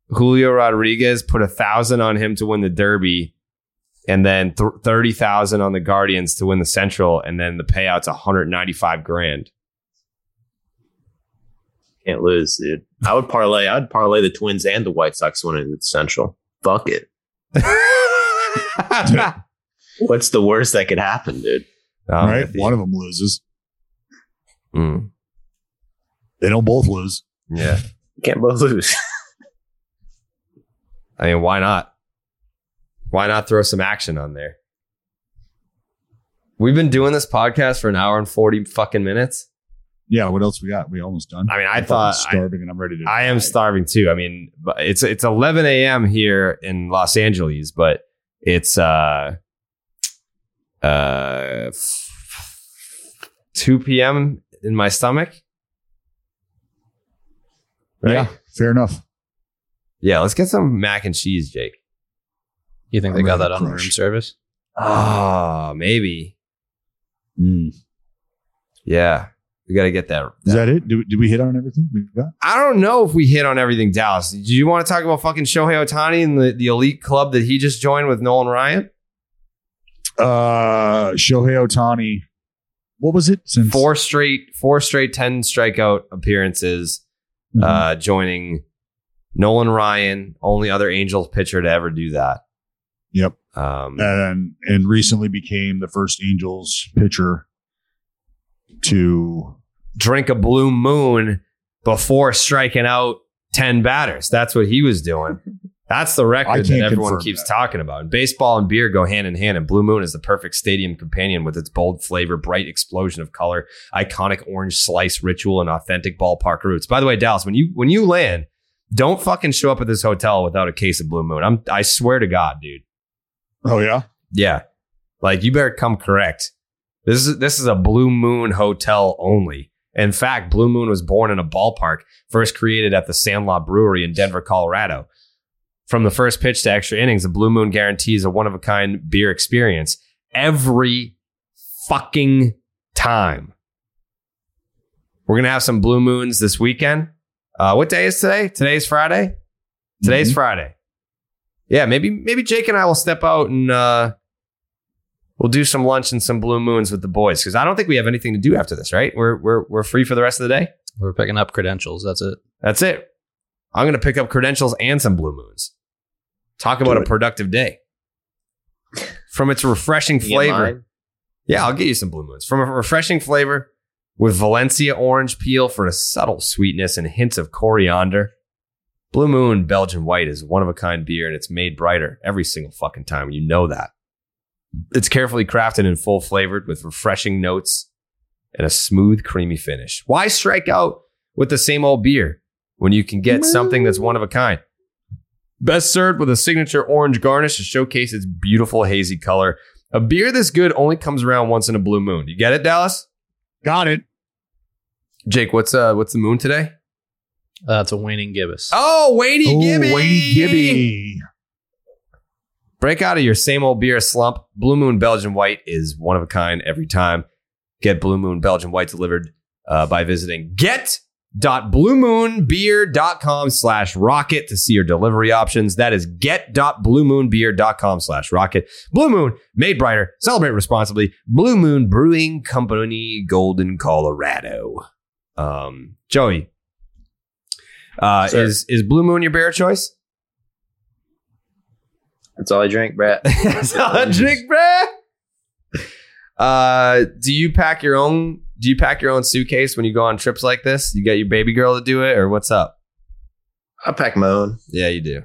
Julio Rodriguez. Put a thousand on him to win the Derby, and then th- thirty thousand on the Guardians to win the Central, and then the payout's one hundred ninety five grand. Can't lose, dude. I would parlay. I'd parlay the Twins and the White Sox winning the Central. Fuck it. What's the worst that could happen, dude? I'm right? One of them loses. Mm, They don't both lose. yeah, You can't both lose. I mean, why not? Why not throw some action on there? We've been doing this podcast for an hour and forty fucking minutes. Yeah. What else we got? We almost done. I mean, I I'm thought fucking starving and I'm ready to. I am starving too. I mean, but it's it's 11 a.m. here in Los Angeles, but it's uh uh 2 p.m. in my stomach. Right? Yeah. Fair enough. Yeah, let's get some mac and cheese, Jake. You think I'm they got that to on room crush. service? Oh, maybe. Mm. Yeah. We got to get that. Is that it? Did, did we hit on everything we got? I don't know if we hit on everything, Dallas. Do you want to talk about fucking Shohei Ohtani and the, the elite club that he just joined with Nolan Ryan? Uh, Shohei Ohtani. What was it? Since four straight four straight 10 strikeout appearances Mhm. uh joining nolan ryan only other angels pitcher to ever do that Yep. um and and recently became the first Angels pitcher to drink a blue moon before striking out 10 batters. That's what he was doing. That's the record that everyone keeps that. talking about. And baseball and beer go hand in hand and blue moon is the perfect stadium companion with its bold flavor bright explosion of color iconic orange slice ritual and authentic ballpark roots. By the way dallas when you when you land don't fucking show up at this hotel without a case of blue moon. I'm i swear to god dude. Oh yeah? Yeah. Like you better come correct this is this is a blue moon hotel only in fact blue moon was born in a ballpark first created at the sandlot brewery in denver colorado from the first pitch to extra innings, the Blue Moon guarantees a one of a kind beer experience every fucking time. We're gonna have some Blue Moons this weekend. Uh, what day is today? Today's Friday. Today's Mhm. Friday. Yeah, maybe maybe Jake and I will step out and uh, we'll do some lunch and some Blue Moons with the boys because I don't think we have anything to do after this. Right? We're we're we're free for the rest of the day. We're picking up credentials. That's it. That's it. I'm gonna pick up credentials and some Blue Moons. Talk about a productive day. From its refreshing flavor. Yeah, I'll get you some Blue Moons. From a refreshing flavor with Valencia orange peel for a subtle sweetness and hints of coriander. Blue Moon Belgian White is one of a kind beer and it's made brighter every single fucking time. You know that. It's carefully crafted and full flavored with refreshing notes and a smooth, creamy finish. Why strike out with the same old beer when you can get something that's one of a kind? Best served with a signature orange garnish to showcase its beautiful hazy color. A beer this good only comes around once in a blue moon. You get it, Dallas? Got it. Jake, what's uh what's the moon today? Uh, it's a waning gibbous. Oh, Wadey Oh, Gibby. Wadey Gibby. Break out of your same old beer slump. Blue Moon Belgian White is one of a kind every time. Get Blue Moon Belgian White delivered uh, by visiting get.bluemoonbeer.com slash rocket to see your delivery options. That is get.bluemoonbeer.com slash rocket. Blue Moon, made brighter, celebrate responsibly. Blue Moon Brewing Company, Golden, Colorado. Um, Joey, uh, is, is Blue Moon your beer choice? That's all I drink, Brett. That's all I drink, bruh. Uh, do you pack your own? Do you pack your own suitcase when you go on trips like this? You got your baby girl to do it, or what's up? I pack my own. Yeah, you do.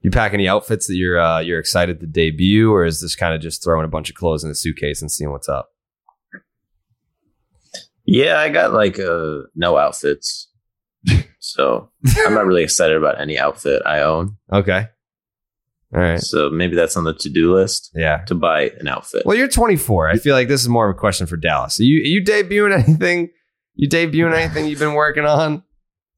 You pack any outfits that you're uh, you're excited to debut, or is this kind of just throwing a bunch of clothes in a suitcase and seeing what's up? Yeah, I got like uh no outfits. so I'm not really excited about any outfit I own. Okay. All right. So maybe that's on the to-do list Yeah. to buy an outfit. Well, you're 24. I feel like this is more of a question for Dallas. Are you are you debuting anything? You debuting anything you've been working on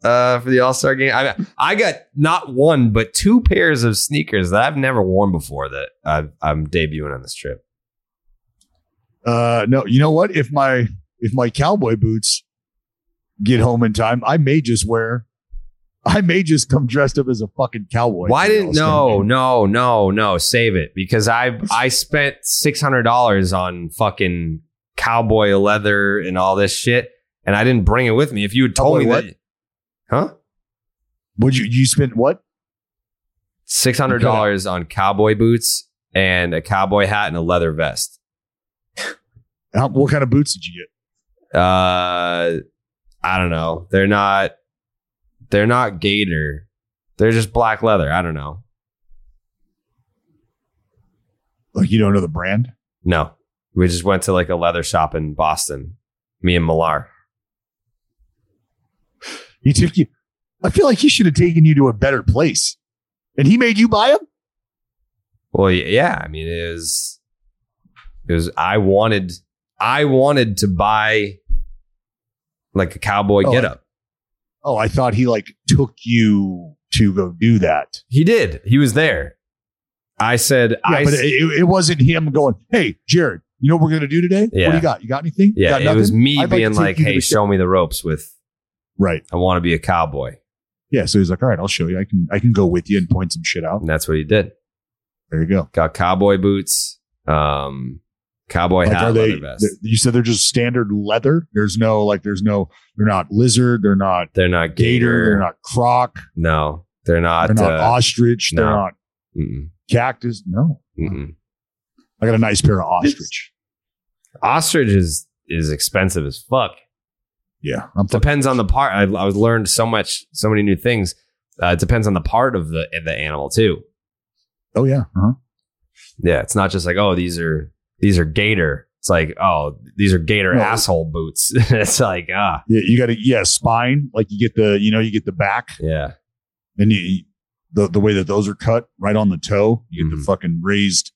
uh, for the All Star game? I I got not one but two pairs of sneakers that I've never worn before that I've, I'm debuting on this trip. Uh, no, you know what? If my if my cowboy boots get home in time, I may just wear. I may just come dressed up as a fucking cowboy. Why didn't no no no no save it because I I spent six hundred dollars on fucking cowboy leather and all this shit and I didn't bring it with me. If you had told Cowboy me what? that, huh? Would you you spent what? Six hundred dollars on cowboy boots and a cowboy hat and a leather vest. What kind of boots did you get? Uh, I don't know. They're not. They're not gator. They're just black leather. I don't know. Like you don't know the brand? No, we just went to like a leather shop in Boston. Me and Millar. He took you. I feel like he should have taken you to a better place, and he made you buy them. Well, yeah. I mean, it was. It was. I wanted. I wanted to buy. Like a cowboy Oh, get up. Oh, I thought he like took you to go do that. He did. He was there. I said. Yeah, I but s- it, it wasn't him going, "Hey, Jared, you know what we're gonna do today? What Yeah. do you got? You got anything? Yeah, got it was me I'd being take like, "Hey, show me the ropes with Right. I want to be a cowboy. Yeah. So he's like, all right, I'll show you. I can I can go with you and point some shit out. And that's what he did. There you go. Got cowboy boots, um, cowboy Like, hat, are they? leather vest. th- You said they're just standard leather. There's no like. There's no. They're not lizard. They're not They're not gator. gator. They're not croc. No, they're not. They're not uh, ostrich. They're not mm-mm, cactus. No. mm-mm. I got a nice pair of ostrich. Ostrich is is expensive as fuck. Yeah. I'm Depends on the part. I, I learned so much, so many new things. Uh, it depends on the part of the the animal too. oh yeah. Uh-huh. Yeah, it's not just like oh these are these are gator. It's like oh these are gator No. asshole boots. it's like ah Yeah. You got to yeah spine. Like you get the you know you get the back yeah and you the the way that those are cut right on the toe. You get Mhm. the fucking raised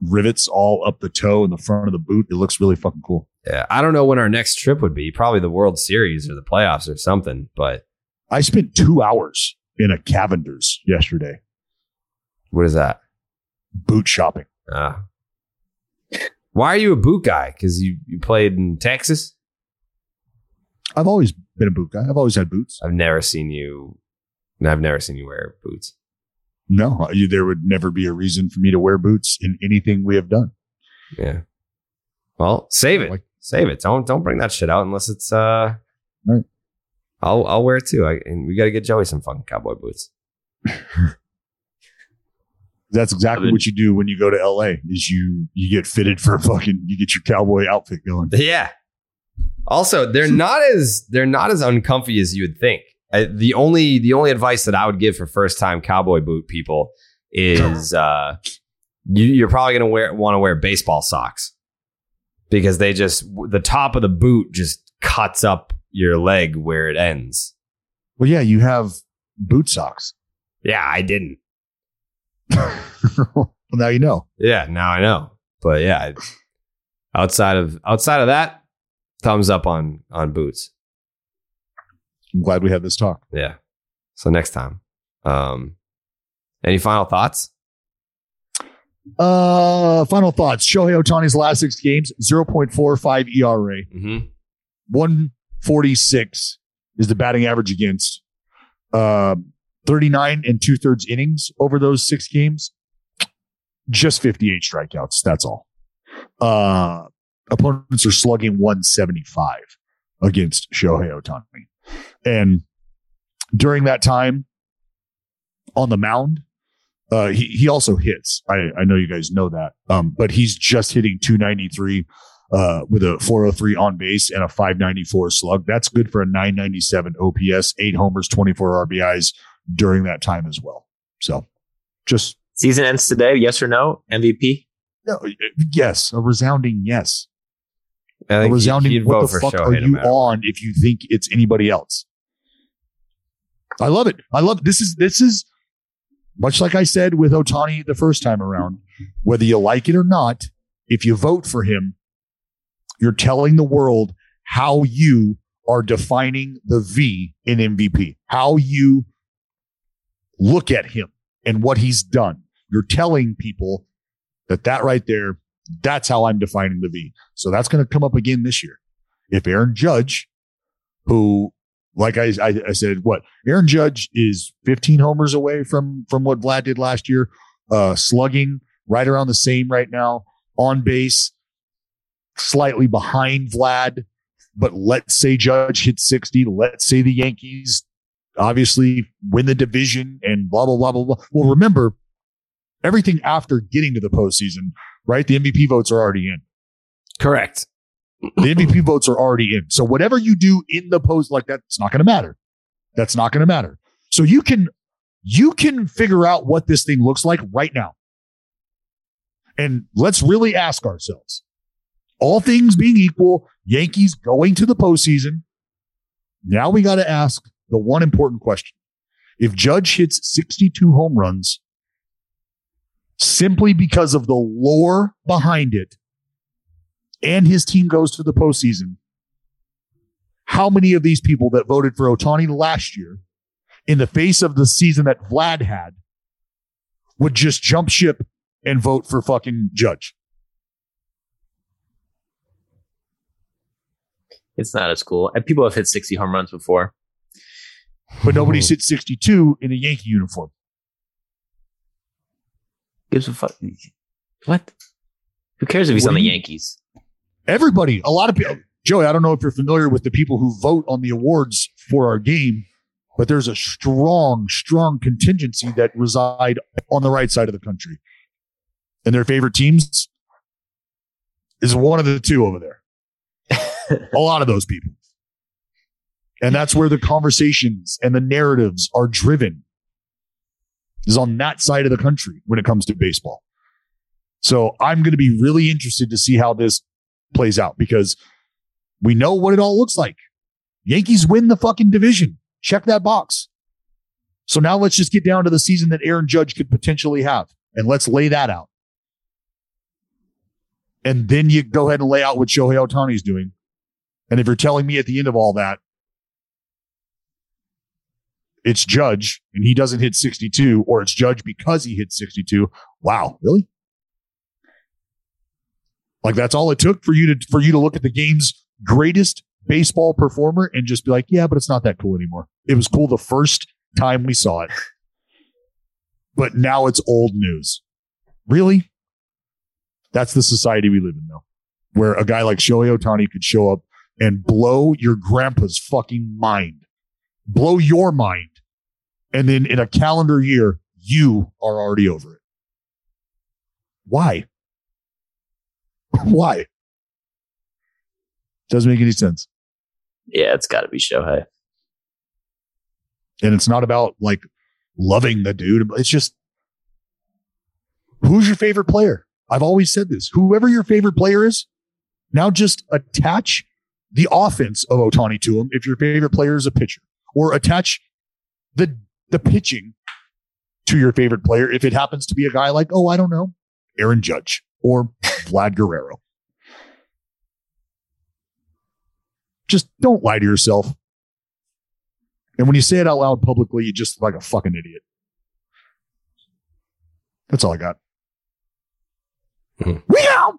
rivets all up the toe in the front of the boot. It looks really fucking cool. yeah. I don't know when our next trip would be. Probably the World Series or the playoffs or something. But I spent two hours in a Cavender's yesterday what is that? boot shopping. Uh, why are you a boot guy? Because you, you played in Texas? I've always been a boot guy. I've always had boots. I've never seen you. I've never seen you wear boots. No, you, there would never be a reason for me to wear boots in anything we have done. Yeah. Well, save it. Like- save it. Don't don't bring that shit out unless it's uh. Right. I'll I'll wear it too. I, and we got to get Joey some fucking cowboy boots. That's exactly what you do when you go to LA. Is you you get fitted for a fucking you get your cowboy outfit going. Yeah. Also, they're not as they're not as uncomfy as you would think. Uh, the only the only advice that I would give for first time cowboy boot people is uh, you, you're probably gonna wear want to wear baseball socks because they just the top of the boot just cuts up your leg where it ends. Well, yeah, you have boot socks. Yeah, I didn't. well, now you know. Yeah, now I know. But yeah, outside of outside of that, thumbs up on on boots. I'm glad we had this talk. Yeah. So next time. Um any final thoughts? Uh final thoughts. Shohei Ohtani's last six games, 0.45 ERA. Mm-hmm. 146 is the batting average against. Uh, 39 and two thirds innings over those six games. Just 58 strikeouts. That's all. Uh, opponents are slugging 175 against Shohei Ohtani. And during that time on the mound, uh, he, he also hits. I, I know you guys know that. Um, but he's just hitting 293 uh, with a 403 on base and a 594 slug. That's good for a 997 OPS, eight homers, 24 RBIs during that time as well. So just Season ends today. Yes or no? MVP. no, yes, a resounding yes. I A think resounding you'd what vote the for fuck Shohei are you on if you think it's anybody else? I love it. I love this is this is much like I said with Ohtani the first time around. Whether you like it or not, if you vote for him, you're telling the world how you are defining the V in MVP, how you look at him and what he's done. You're telling people that that right there, that's how I'm defining the V. So that's going to come up again this year. If Aaron Judge, who, like I, I, I said, what Aaron Judge is 15 homers away from from what Vlad did last year, uh, slugging right around the same right now, on base, slightly behind Vlad. But let's say Judge hits 60. Let's say the Yankees obviously win the division and blah blah blah blah blah. Well, remember everything after getting to the postseason, right? The MVP votes are already in. Correct. The MVP votes are already in. So whatever you do in the post, like that, it's not going to matter. That's not going to matter. So you can you can figure out what this thing looks like right now. And let's really ask ourselves. All things being equal, Yankees going to the postseason. Now we got to ask the one important question. If Judge hits 62 home runs simply because of the lore behind it, and his team goes to the postseason, how many of these people that voted for Ohtani last year in the face of the season that Vlad had would just jump ship and vote for fucking Judge? It's not as cool. People have hit 60 home runs before. But nobody sits 62 in a Yankee uniform. Gives a fuck. What? Who cares if he's What on the you- Yankees? Everybody, a lot of people. Joey, I don't know if you're familiar with the people who vote on the awards for our game, but there's a strong, strong contingency that reside on the right side of the country. And their favorite teams is one of the two over there. a lot of those people. And that's where the conversations and the narratives are driven is on that side of the country when it comes to baseball. So I'm going to be really interested to see how this plays out because we know what it all looks like. Yankees win the fucking division. Check that box. So now let's just get down to the season that Aaron Judge could potentially have and let's lay that out. And then you go ahead and lay out what Shohei Ohtani is doing. And if you're telling me at the end of all that, it's Judge and he doesn't hit 62, or it's Judge because he hit 62. Wow, really? Like that's all it took for you to for you to look at the game's greatest baseball performer and just be like, yeah, but it's not that cool anymore. It was cool the first time we saw it, but now it's old news. Really? That's the society we live in, though, where a guy like Shohei Ohtani could show up and blow your grandpa's fucking mind, blow your mind And then in a calendar year, you are already over it. Why? Why? Doesn't make any sense. Yeah, it's got to be Shohei. And it's not about like loving the dude. It's just who's your favorite player? I've always said this. Whoever your favorite player is, now just attach the offense of Ohtani to him if your favorite player is a pitcher, or attach the the pitching to your favorite player if it happens to be a guy like, oh, I don't know, Aaron Judge or Vlad Guerrero. Just don't lie to yourself. And when you say it out loud publicly, you just look like a fucking idiot. That's all I got. Mhm. Meow.